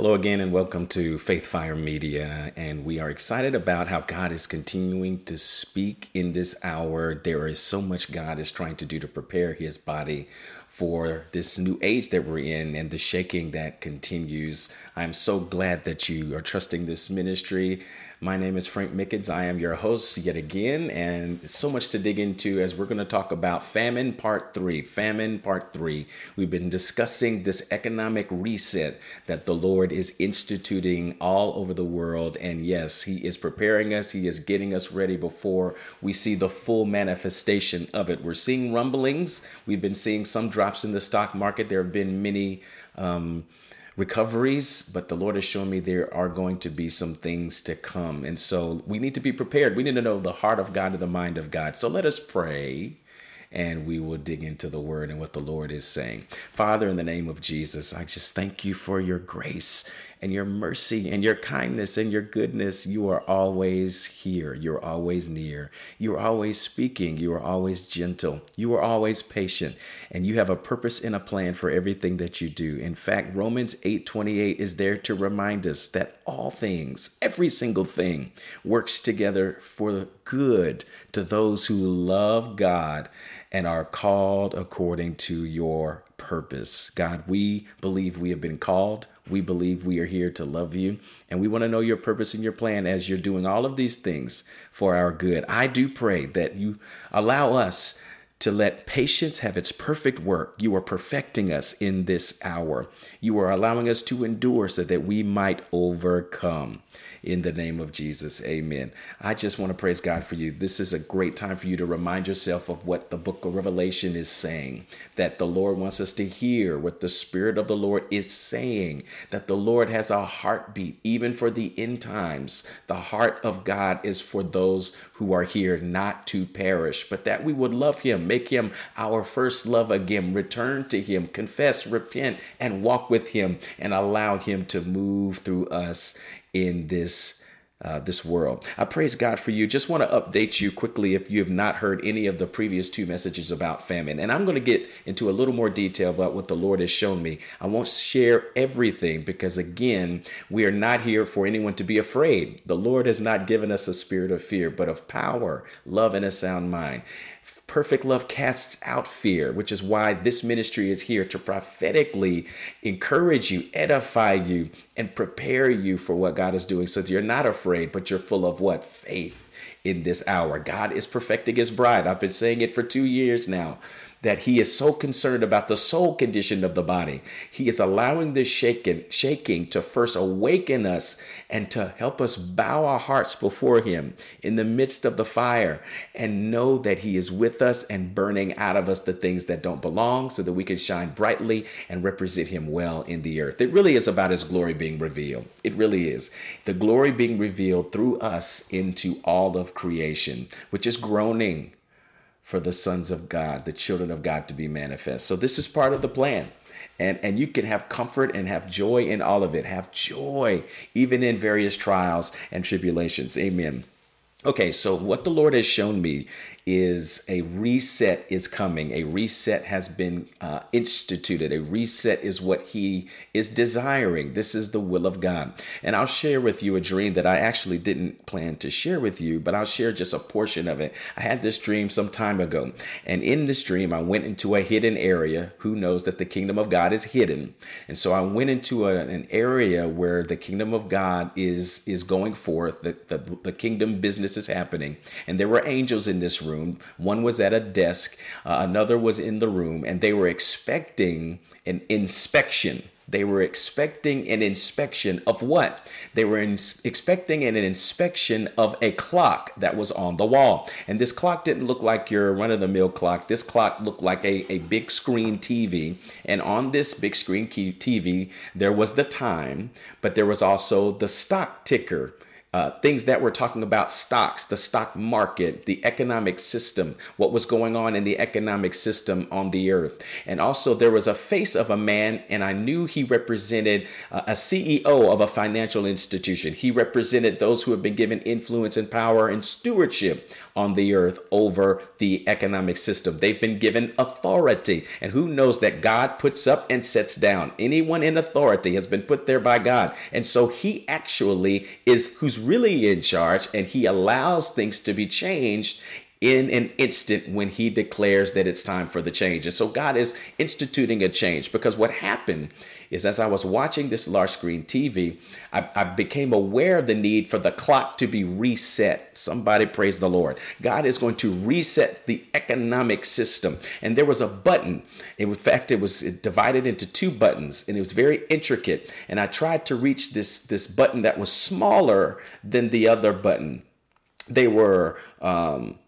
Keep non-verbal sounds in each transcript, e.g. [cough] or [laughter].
Hello again, and welcome to Faith Fire Media. And we are excited about how God is continuing to speak in this hour. There is so much God is trying to do to prepare his body for this new age that we're in and the shaking that continues. I'm so glad that you are trusting this ministry. My name is Frank Mickens. I am your host yet again, and so much to dig into as we're going to talk about famine part three. Famine part three. We've been discussing this economic reset that the Lord is instituting all over the world. And yes, He is preparing us, He is getting us ready before we see the full manifestation of it. We're seeing rumblings, we've been seeing some drops in the stock market. There have been many. Um, recoveries, but the Lord has shown me there are going to be some things to come. And so we need to be prepared. We need to know the heart of God and the mind of God. So let us pray and we will dig into the word and what the Lord is saying. Father, in the name of Jesus, I just thank you for your grace and your mercy and your kindness and your goodness. You are always here. You're always near. You're always speaking. You are always gentle. You are always patient. And you have a purpose and a plan for everything that you do. In fact, Romans 8 28 is there to remind us that all things, every single thing, works together for good to those who love God and are called according to your purpose. God, we believe we have been called. We believe we are here to love you, and we want to know your purpose and your plan as you're doing all of these things for our good. I do pray that you allow us to let patience have its perfect work. You are perfecting us in this hour. You are allowing us to endure so that we might overcome. In the name of Jesus, amen. I just want to praise God for you. This is a great time for you to remind yourself of what the book of Revelation is saying, that the Lord wants us to hear what the Spirit of the Lord is saying, that the Lord has a heartbeat, even for the end times. The heart of God is for those who are here not to perish, but that we would love Him make him our first love again, return to him, confess, repent, and walk with him, and allow him to move through us in this uh, this world. I praise God for you. Just want to update you quickly if you have not heard any of the previous two messages about famine. And I'm going to get into a little more detail about what the Lord has shown me. I won't share everything because, again, we are not here for anyone to be afraid. The Lord has not given us a spirit of fear, but of power, love, and a sound mind. Perfect love casts out fear, which is why this ministry is here to prophetically encourage you, edify you, and prepare you for what God is doing so that you're not afraid, but you're full of what? Faith in this hour. God is perfecting his bride. I've been saying it for two years now that he is so concerned about the soul condition of the body. He is allowing this shaking, shaking to first awaken us and to help us bow our hearts before him in the midst of the fire and know that he is with us and burning out of us the things that don't belong so that we can shine brightly and represent him well in the earth. It really is about his glory being revealed. It really is. The glory being revealed through us into all of creation, which is groaning for the sons of God, the children of God to be manifest. So this is part of the plan. And, and you can have comfort and have joy in all of it. Have joy even in various trials and tribulations. Amen. Okay, so what the Lord has shown me is a reset is coming. A reset has been uh, instituted. A reset is what He is desiring. This is the will of God. And I'll share with you a dream that I actually didn't plan to share with you, but I'll share just a portion of it. I had this dream some time ago. And in this dream, I went into a hidden area. Who knows that the kingdom of God is hidden? And so I went into a, an area where the kingdom of God is, is going forth, the, the, the kingdom business is happening. And there were angels in this room room. One was at a desk, uh, another was in the room, and they were expecting an inspection. They were expecting an inspection of what? They were in, expecting an inspection of a clock that was on the wall. And this clock didn't look like your run of the mill clock. This clock looked like a, a big screen TV. And on this big screen TV, there was the time, but there was also the stock ticker uh, things that were talking about stocks, the stock market, the economic system, what was going on in the economic system on the earth. And also, there was a face of a man, and I knew he represented uh, a CEO of a financial institution. He represented those who have been given influence and power and stewardship on the earth over the economic system. They've been given authority. And who knows that God puts up and sets down? Anyone in authority has been put there by God. And so, he actually is who's really in charge and he allows things to be changed in an instant when he declares that it's time for the change. And so God is instituting a change because what happened is as I was watching this large screen TV, I, I, became aware of the need for the clock to be reset. Somebody praise the Lord. God is going to reset the economic system. And there was a button. In fact, it was divided into two buttons and it was very intricate. And I tried to reach this, this button that was smaller than the other button. They were, um,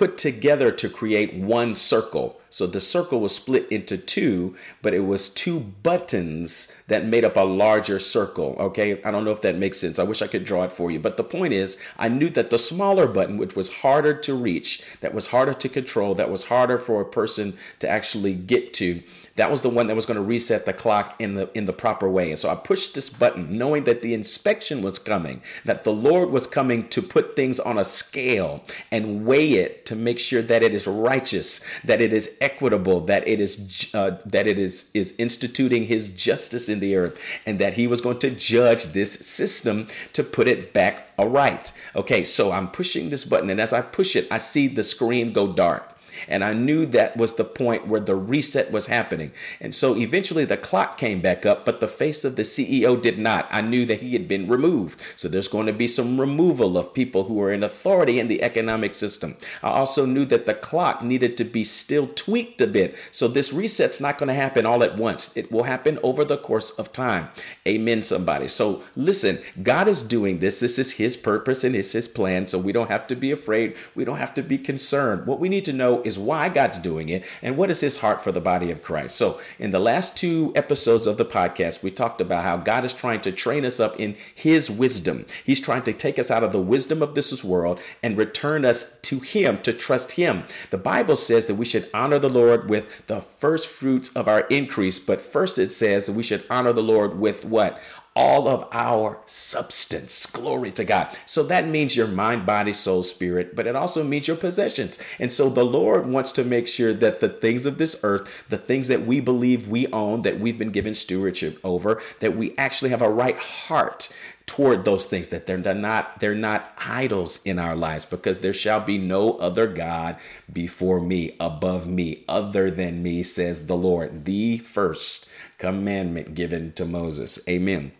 put together to create one circle. So the circle was split into two, but it was two buttons that made up a larger circle. Okay, I don't know if that makes sense. I wish I could draw it for you. But the point is, I knew that the smaller button, which was harder to reach, that was harder to control, that was harder for a person to actually get to, that was the one that was going to reset the clock in the in the proper way. And so I pushed this button knowing that the inspection was coming, that the Lord was coming to put things on a scale and weigh it to make sure that it is righteous, that it is equitable, that it is uh, that it is is instituting his justice in the earth and that he was going to judge this system to put it back aright. Okay, so I'm pushing this button and as I push it, I see the screen go dark. And I knew that was the point where the reset was happening. And so eventually the clock came back up, but the face of the CEO did not. I knew that he had been removed. So there's going to be some removal of people who are in authority in the economic system. I also knew that the clock needed to be still tweaked a bit. So this reset's not going to happen all at once. It will happen over the course of time. Amen, somebody. So listen, God is doing this. This is his purpose and it's his plan. So we don't have to be afraid. We don't have to be concerned. What we need to know is why God's doing it and what is his heart for the body of Christ. So, in the last two episodes of the podcast, we talked about how God is trying to train us up in his wisdom. He's trying to take us out of the wisdom of this world and return us to him to trust him. The Bible says that we should honor the Lord with the first fruits of our increase, but first it says that we should honor the Lord with what? All of our substance. Glory to God. So that means your mind, body, soul, spirit, but it also means your possessions. And so the Lord wants to make sure that the things of this earth, the things that we believe we own, that we've been given stewardship over, that we actually have a right heart toward those things that they're not they're not idols in our lives because there shall be no other god before me above me other than me says the lord the first commandment given to moses amen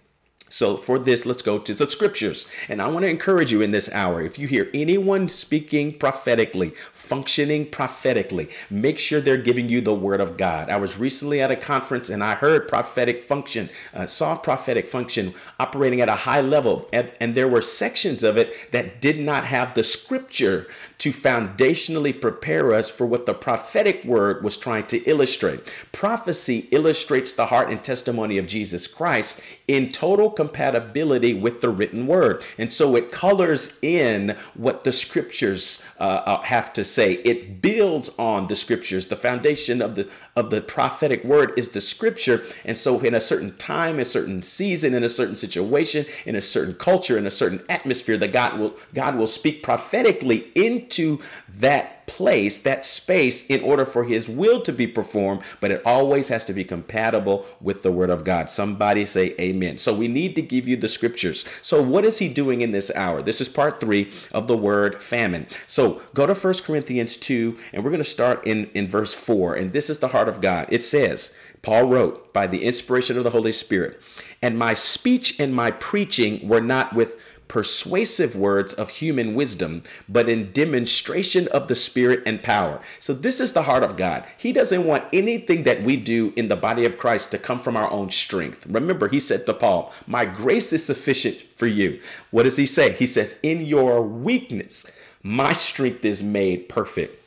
so, for this, let's go to the scriptures. And I want to encourage you in this hour if you hear anyone speaking prophetically, functioning prophetically, make sure they're giving you the word of God. I was recently at a conference and I heard prophetic function, uh, saw prophetic function operating at a high level. And, and there were sections of it that did not have the scripture to foundationally prepare us for what the prophetic word was trying to illustrate. Prophecy illustrates the heart and testimony of Jesus Christ in total compatibility with the written word. And so it colors in what the scriptures uh, uh, have to say. It builds on the scriptures. The foundation of the of the prophetic word is the scripture. And so in a certain time, a certain season, in a certain situation, in a certain culture, in a certain atmosphere, that God will God will speak prophetically into that place, that space, in order for His will to be performed, but it always has to be compatible with the Word of God. Somebody say amen. So we need to give you the scriptures. So, what is He doing in this hour? This is part three of the word famine. So, go to First Corinthians 2, and we're going to start in, in verse 4. And this is the heart of God. It says, Paul wrote, by the inspiration of the Holy Spirit, and my speech and my preaching were not with persuasive words of human wisdom, but in demonstration of the Spirit and power. So, this is the heart of God. He doesn't want anything that we do in the body of Christ to come from our own strength. Remember, he said to Paul, My grace is sufficient for you. What does he say? He says, In your weakness, my strength is made perfect.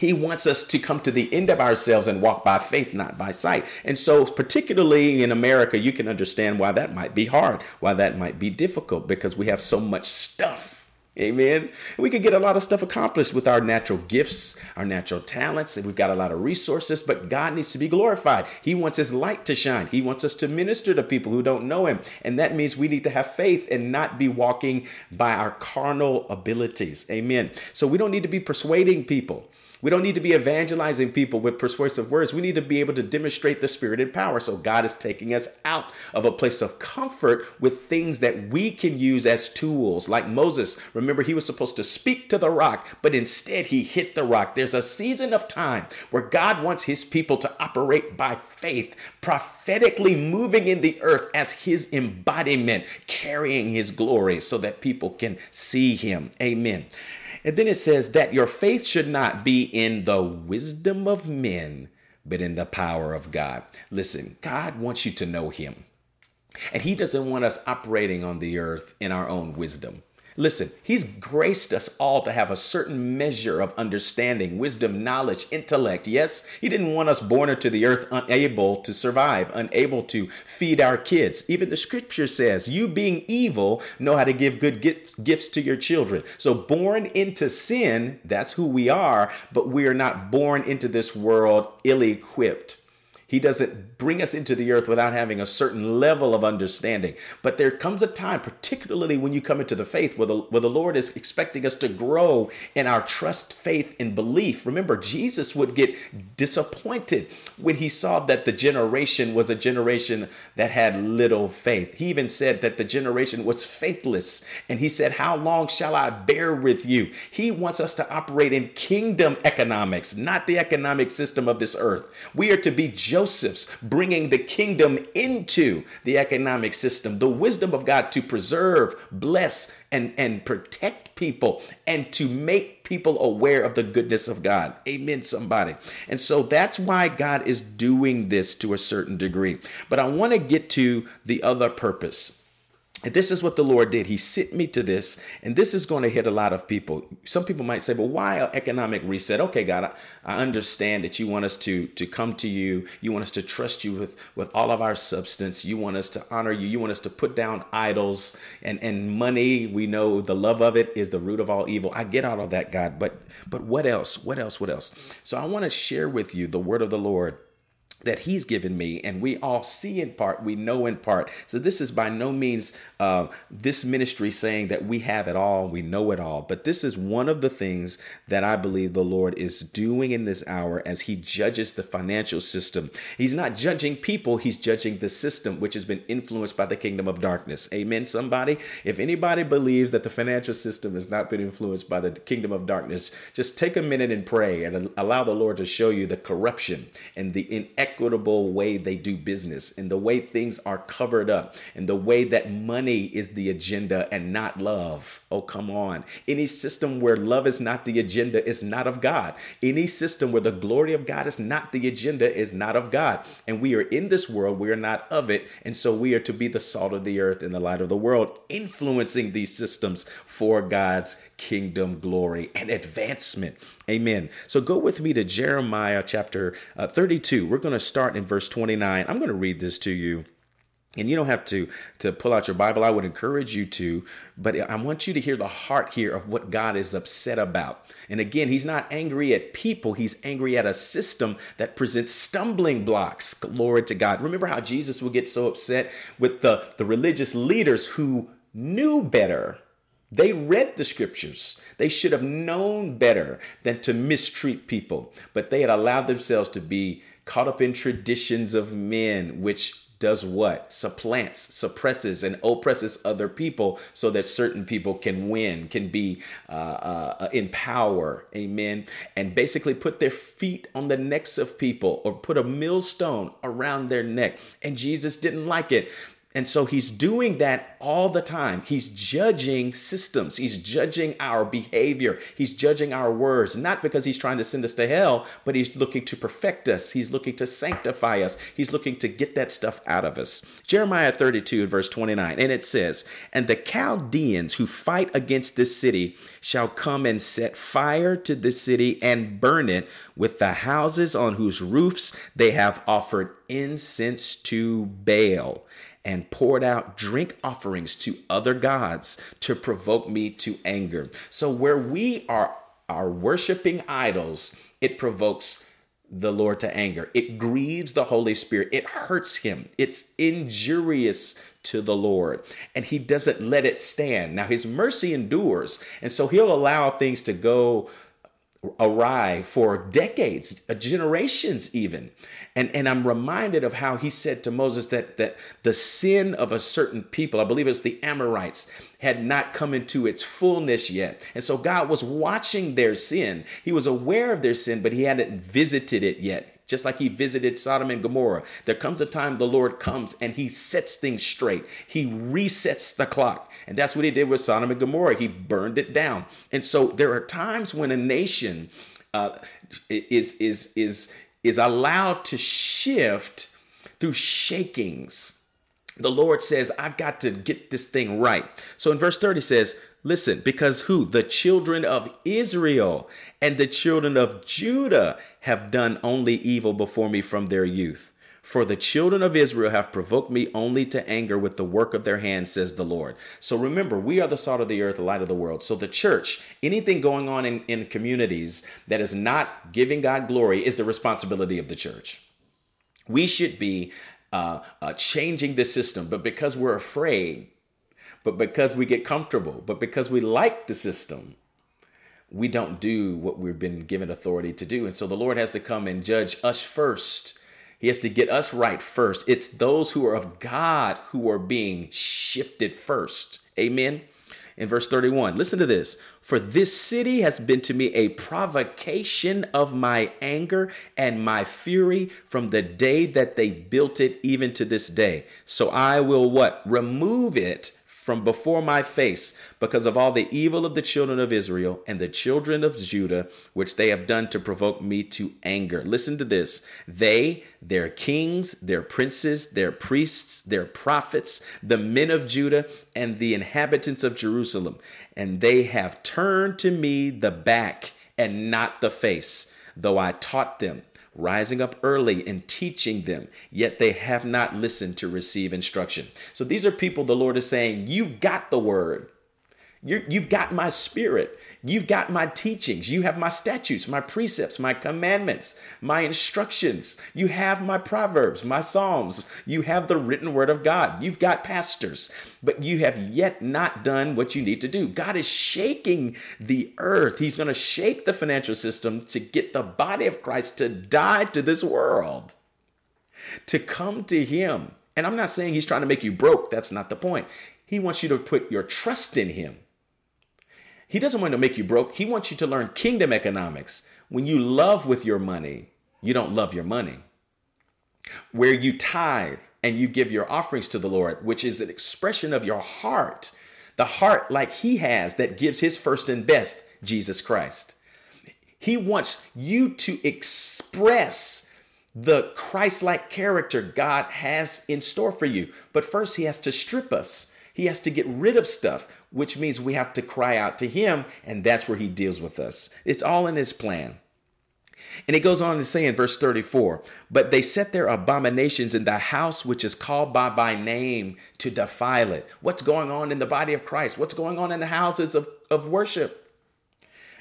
He wants us to come to the end of ourselves and walk by faith, not by sight. And so, particularly in America, you can understand why that might be hard, why that might be difficult, because we have so much stuff. Amen. We could get a lot of stuff accomplished with our natural gifts, our natural talents, and we've got a lot of resources, but God needs to be glorified. He wants His light to shine. He wants us to minister to people who don't know Him. And that means we need to have faith and not be walking by our carnal abilities. Amen. So we don't need to be persuading people. We don't need to be evangelizing people with persuasive words. We need to be able to demonstrate the Spirit and power. So God is taking us out of a place of comfort with things that we can use as tools. Like Moses, remember, he was supposed to speak to the rock, but instead he hit the rock. There's a season of time where God wants his people to operate by faith, prophetically moving in the earth as his embodiment, carrying his glory so that people can see him. Amen. And then it says that your faith should not be in the wisdom of men, but in the power of God. Listen, God wants you to know Him. And He doesn't want us operating on the earth in our own wisdom. Listen, He's graced us all to have a certain measure of understanding, wisdom, knowledge, intellect. Yes, He didn't want us born into the earth unable to survive, unable to feed our kids. Even the scripture says, You being evil, know how to give good gifts to your children. So, born into sin, that's who we are, but we are not born into this world ill equipped. He doesn't bring us into the earth without having a certain level of understanding. But there comes a time, particularly when you come into the faith, where the, where the Lord is expecting us to grow in our trust, faith, and belief. Remember, Jesus would get disappointed when he saw that the generation was a generation that had little faith. He even said that the generation was faithless. And he said, How long shall I bear with you? He wants us to operate in kingdom economics, not the economic system of this earth. We are to be Joseph's bringing the kingdom into the economic system, the wisdom of God to preserve, bless, and, and protect people and to make people aware of the goodness of God. Amen, somebody. And so that's why God is doing this to a certain degree. But I want to get to the other purpose and this is what the Lord did. He sent me to this, and this is going to hit a lot of people. Some people might say, "Well, why economic reset?" Okay, God, I, I, understand that you want us to to come to you. You want us to trust you with with all of our substance. You want us to honor you. You want us to put down idols and and money. We know the love of it is the root of all evil. I get all of that, God, but but what else? What else? What else? So I want to share with you the word of the Lord that he's given me and we all see in part we know in part. So this is by no means uh, this ministry saying that we have it all we know it all but this is one of the things that i believe the lord is doing in this hour as he judges the financial system. He's not judging people he's judging the system which has been influenced by the kingdom of darkness. Amen somebody? If anybody believes that the financial system has not been influenced by the kingdom of darkness just take a minute and pray and allow the lord to show you the corruption and the inequity equitable way they do business and the way things are covered up and the way that money is the agenda and not love. Oh, come on. Any system where love is not the agenda is not of God. Any system where the glory of God is not the agenda is not of God. And we are in this world, we are not of it. And so we are to be the salt of the earth and the light of the world, influencing these systems for God's kingdom glory and advancement. Amen. So go with me to Jeremiah chapter uh, 32. We're going to start in verse 29. I'm going to read this to you. And you don't have to to pull out your Bible. I would encourage you to, but I want you to hear the heart here of what God is upset about. And again, he's not angry at people, he's angry at a system that presents stumbling blocks. Glory to God. Remember how Jesus would get so upset with the, the religious leaders who knew better they read the scriptures. They should have known better than to mistreat people, but they had allowed themselves to be caught up in traditions of men, which does what? Supplants, suppresses, and oppresses other people so that certain people can win, can be uh, uh, in power. Amen. And basically put their feet on the necks of people or put a millstone around their neck. And Jesus didn't like it And so he's doing that all the time. He's judging systems. He's judging our behavior. He's judging our words, not because he's trying to send us to hell, but he's looking to perfect us. He's looking to sanctify us. He's looking to get that stuff out of us. Jeremiah 32, verse 29, and it says, And the Chaldeans who fight against this city shall come and set fire to this city and burn it with the houses on whose roofs they have offered incense to Baal and poured out drink offerings to other gods to provoke me to anger. So where we are are worshiping idols, it provokes the Lord to anger. It grieves the Holy Spirit. It hurts him. It's injurious to the Lord. And he doesn't let it stand. Now, his mercy endures. And so he'll allow things to go awry for decades, uh, generations even. And, and I'm reminded of how he said to Moses that, that the sin of a certain people, I believe it's the Amorites, had not come into its fullness yet. And so God was watching their sin. He was aware of their sin, but he hadn't visited it yet just like he visited Sodom and Gomorrah. There comes a time the Lord comes and he sets things straight. He resets the clock. And that's what he did with Sodom and Gomorrah. He burned it down. And so there are times when a nation uh, is, is, is, is allowed to shift through shakings. The Lord says, I've got to get this thing right. So in verse 30 says, Listen, because who? The children of Israel and the children of Judah have done only evil before me from their youth. For the children of Israel have provoked me only to anger with the work of their hands, says the Lord. So remember, we are the salt of the earth, the light of the world. So the church, anything going on in, in communities that is not giving God glory, is the responsibility of the church. We should be uh, uh, changing the system, but because we're afraid, but because we get comfortable, but because we like the system, we don't do what we've been given authority to do. And so the Lord has to come and judge us first. He has to get us right first. It's those who are of God who are being shifted first. Amen. In verse 31, listen to this. For this city has been to me a provocation of my anger and my fury from the day that they built it, even to this day. So I will what? Remove it from before my face because of all the evil of the children of Israel and the children of Judah, which they have done to provoke me to anger. Listen to this. They, their kings, their princes, their priests, their prophets, the men of Judah, and the inhabitants of Jerusalem, and they have turned to me the back and not the face, though I taught them rising up early and teaching them, yet they have not listened to receive instruction. So these are people the Lord is saying, You've got the word. You have got my spirit. You've got my teachings. You have my statutes, my precepts, my commandments, my instructions. You have my proverbs, my psalms. You have the written word of God. You've got pastors, but you have yet not done what you need to do. God is shaking the earth. He's going to shake the financial system to get the body of Christ to die to this world, to come to Him. And I'm not saying He's trying to make you broke. That's not the point. He wants you to put your trust in Him. He doesn't want to make you broke. He wants you to learn kingdom economics. When you love with your money, you don't love your money. Where you tithe and you give your offerings to the Lord, which is an expression of your heart, the heart like He has that gives His first and best, Jesus Christ. He wants you to express the Christ like character God has in store for you. But first, He has to strip us. He has to get rid of stuff, which means we have to cry out to Him, and that's where He deals with us. It's all in His plan. And it goes on to say in verse 34 But they set their abominations in the house which is called by my name to defile it. What's going on in the body of Christ? What's going on in the houses of, of worship?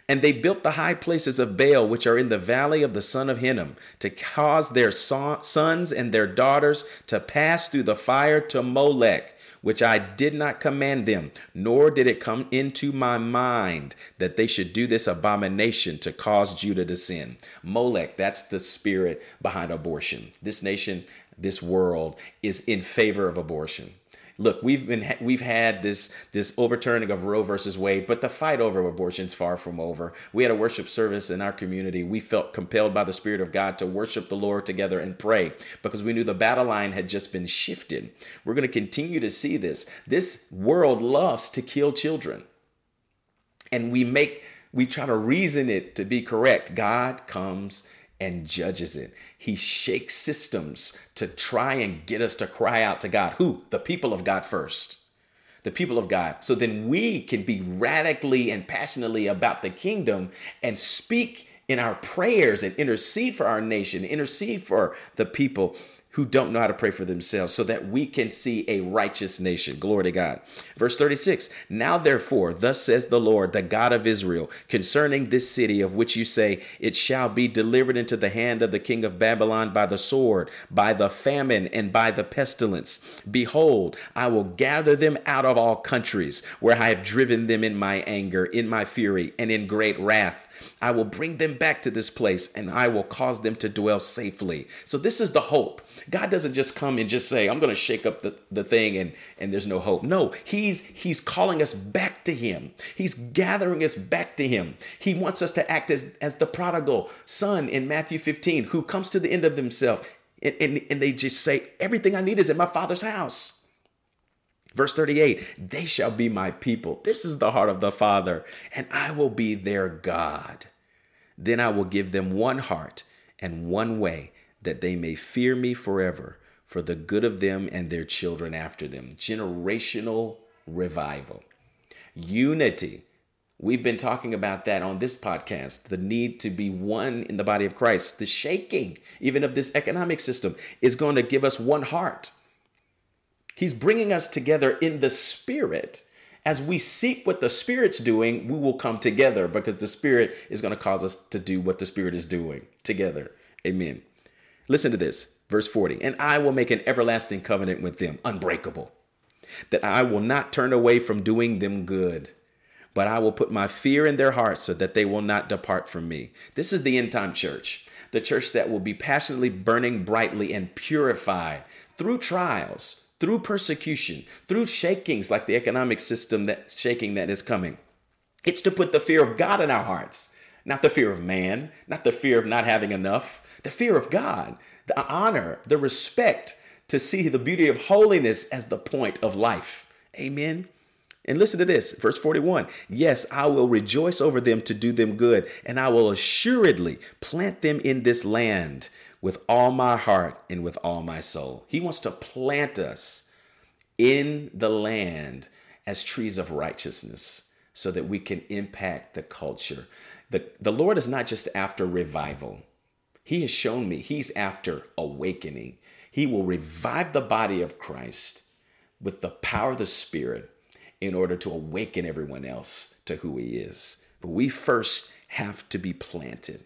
And they built the high places of Baal, which are in the valley of the son of Hinnom, to cause their sons and their daughters to pass through the fire to Molech which I did not command them, nor did it come into my mind that they should do this abomination to cause Judah to sin. Molech, that's the spirit behind abortion. This nation, this world is in favor of abortion. Look, we've been we've had this this overturning of Roe versus Wade, but the fight over abortion is far from over. We had a worship service in our community. We felt compelled by the Spirit of God to worship the Lord together and pray because we knew the battle line had just been shifted. We're going to continue to see this. This world loves to kill children, and we make we try to reason it to be correct. God comes and judges it. He shakes systems to try and get us to cry out to God. Who? The people of God first. The people of God. So then we can be radically and passionately about the kingdom and speak in our prayers and intercede for our nation, intercede for the people who don't know how to pray for themselves so that we can see a righteous nation. Glory to God. Verse 36 Now therefore, thus says the Lord, the God of Israel, concerning this city of which you say, It shall be delivered into the hand of the king of Babylon by the sword, by the famine, and by the pestilence. Behold, I will gather them out of all countries where I have driven them in my anger, in my fury, and in great wrath. I will bring them back to this place and I will cause them to dwell safely. So, this is the hope. God doesn't just come and just say, I'm going to shake up the, the thing and, and there's no hope. No, he's, he's calling us back to Him. He's gathering us back to Him. He wants us to act as, as the prodigal son in Matthew 15 who comes to the end of himself and, and, and they just say, Everything I need is in my Father's house. Verse 38 They shall be my people. This is the heart of the Father, and I will be their God. Then I will give them one heart and one way, that they may fear me forever, for the good of them and their children after them. Generational revival. Unity. We've been talking about that on this podcast. The need to be one in the body of Christ. The shaking, even of this economic system, is going to give us one heart He's bringing us together in the Spirit. As we seek what the Spirit's doing, we will come together because the Spirit is going to cause us to do what the Spirit is doing together. Amen. Listen to this, verse 40. And I will make an everlasting covenant with them, unbreakable, that I will not turn away from doing them good, but I will put my fear in their hearts so that they will not depart from me. This is the end time church, the church that will be passionately burning brightly and purified through trials through persecution, through shakings like the economic system that shaking that is coming. It's to put the fear of God in our hearts, not the fear of man, not the fear of not having enough, the fear of God, the honor, the respect to see the beauty of holiness as the point of life. Amen. And listen to this, verse 41 Yes, I will rejoice over them to do them good, and I will assuredly plant them in this land with all my heart and with all my soul. He wants to plant us in the land as trees of righteousness so that we can impact the culture. The, the Lord is not just after revival, He has shown me He's after awakening. He will revive the body of Christ with the power of the Spirit in order to awaken everyone else to who He is. But we first have to be planted.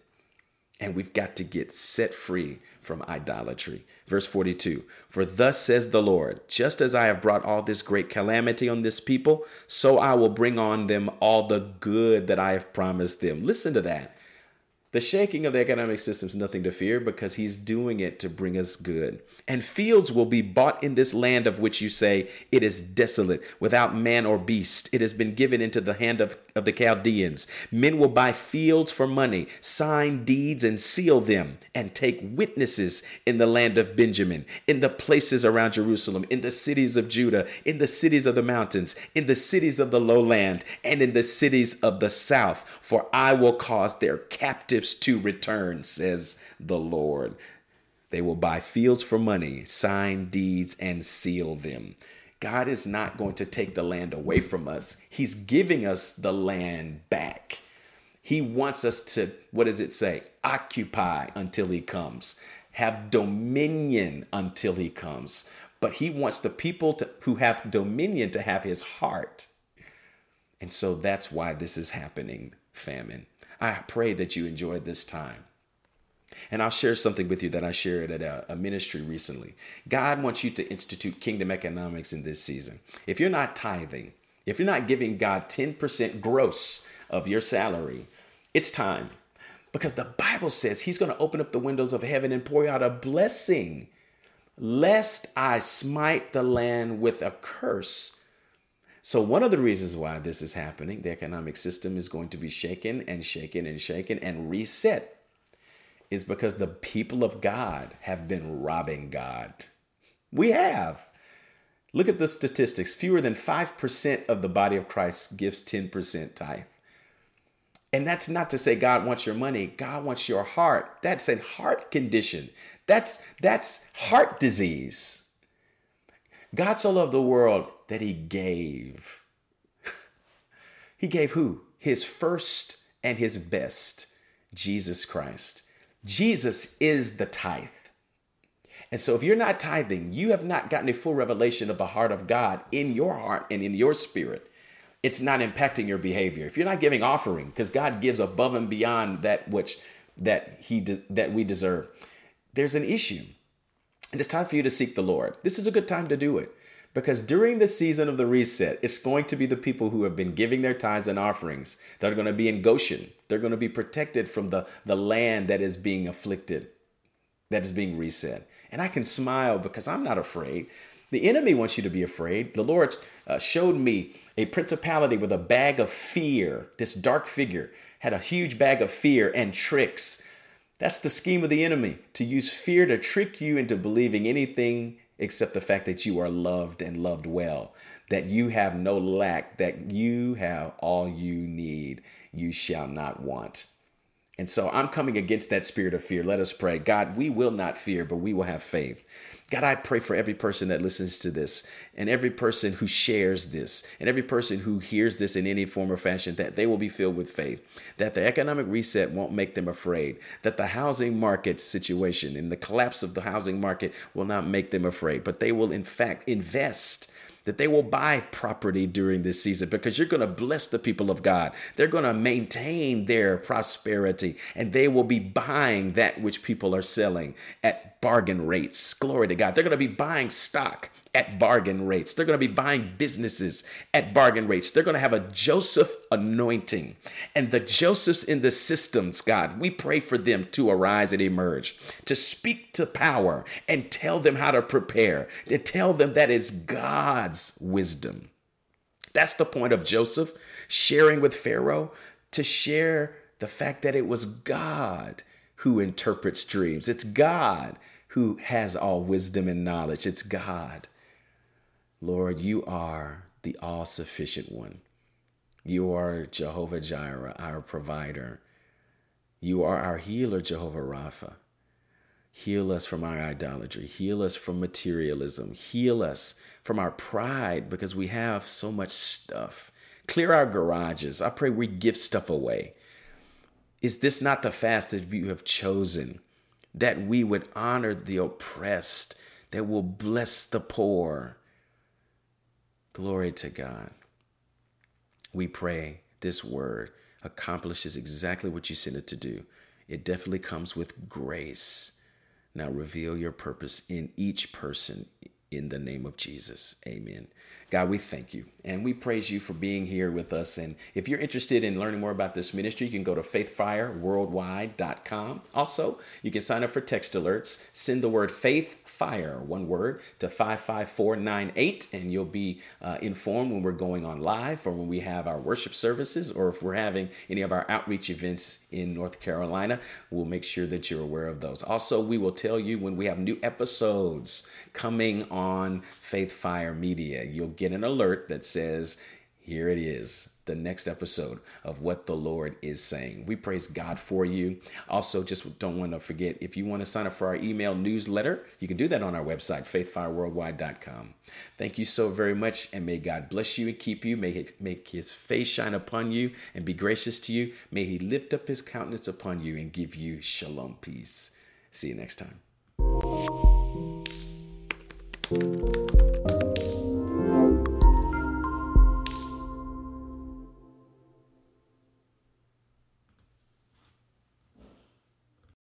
And we've got to get set free from idolatry. Verse 42 For thus says the Lord, just as I have brought all this great calamity on this people, so I will bring on them all the good that I have promised them. Listen to that. The shaking of the economic system is nothing to fear because he's doing it to bring us good. And fields will be bought in this land of which you say, It is desolate, without man or beast. It has been given into the hand of, of the Chaldeans. Men will buy fields for money, sign deeds, and seal them, and take witnesses in the land of Benjamin, in the places around Jerusalem, in the cities of Judah, in the cities of the mountains, in the cities of the lowland, and in the cities of the south. For I will cause their to return, says the Lord. They will buy fields for money, sign deeds, and seal them. God is not going to take the land away from us. He's giving us the land back. He wants us to, what does it say? Occupy until he comes, have dominion until he comes. But he wants the people to, who have dominion to have his heart. And so that's why this is happening, famine. I pray that you enjoyed this time. And I'll share something with you that I shared at a, a, ministry recently. God wants you to institute kingdom economics in this season. If you're not tithing, if you're not giving God 10% gross of your salary, it's time. Because the Bible says He's going to open up the windows of heaven and pour out a blessing lest I smite the land with a curse. So, one of the reasons why this is happening, the economic system is going to be shaken and shaken and shaken and reset, is because the people of God have been robbing God. We have. Look at the statistics. Fewer than 5% of the body of Christ gives 10% tithe. And that's not to say God wants your money. God wants your heart. That's a heart condition. That's that's heart disease. God so loved the world that he gave. [laughs] he gave who? His first and his best, Jesus Christ. Jesus is the tithe. And so, if you're not tithing, you have not gotten a full revelation of the heart of God in your heart and in your spirit it's not impacting your behavior. If you're not giving offering, because God gives above and beyond that which that he that we deserve, there's an issue, and it's time for you to seek the Lord. This is a good time to do it. Because during the season of the reset, it's going to be the people who have been giving their tithes and offerings that are going to be in Goshen. They're going to be protected from the, the land that is being afflicted, that is being reset. And I can smile because I'm not afraid. The enemy wants you to be afraid. The Lord uh, showed me a principality with a bag of fear. This dark figure had a huge bag of fear and tricks. That's the scheme of the enemy to use fear to trick you into believing anything except the fact that you are loved and loved well, that you have no lack, that you have all you need, you shall not want. And so I'm coming against that spirit of fear. Let us pray. God, we will not fear, but we will have faith. God, I pray for every person that listens to this and every person who shares this and every person who hears this in any form or fashion that they will be filled with faith, that the economic reset won't make them afraid, that the housing market situation and the collapse of the housing market will not make them afraid, but they will in fact invest that they will buy property during this season because you're going to bless the people of God. They're going to maintain their prosperity and they will be buying that which people are selling at bargain rates. Glory to God. They're going to be buying stock at bargain rates. They're going to be buying businesses at bargain rates. They're going to have a Joseph anointing. And the Josephs in the systems, God, we pray for them to arise and emerge, to speak to power and tell them how to prepare, to tell them that it's God's wisdom. That's the point of Joseph sharing with Pharaoh to share the fact that it was God who interprets dreams. It's God who has all wisdom and knowledge. It's God. Lord, you are the all sufficient one. You are Jehovah Jireh, our provider. You are our healer, Jehovah Rapha. Heal us from our idolatry. Heal us from materialism. Heal us from our pride because we have so much stuff. Clear our garages. I pray we give stuff away. Is this not the fast that you have chosen? That we would honor the oppressed, that will bless the poor, Glory to God. We pray this word accomplishes exactly what you sent it to do. It definitely comes with grace. Now reveal your purpose in each person in the name of Jesus. Amen. God, we thank you and we praise you for being here with us. And if you're interested in learning more about this ministry, you can go to faithfireworldwide.com. Also, you can sign up for text alerts. Send the word faith fire, one word, to 55498, and you'll be uh, informed when we're going on live or when we have our worship services or if we're having any of our outreach events in North Carolina. We'll make sure that you're aware of those. Also, we will tell you when we have new episodes coming on Faith Fire Media. You'll get an alert that says, here it is the next episode of what the Lord is saying. We praise God for you. Also, just don't want to forget if you want to sign up for our email newsletter, you can do that on our website, faithfireworldwide.com. Thank you so very much, and may God bless you and keep you. May he make his face shine upon you and be gracious to you. May he lift up his countenance upon you and give you shalom peace. See you next time.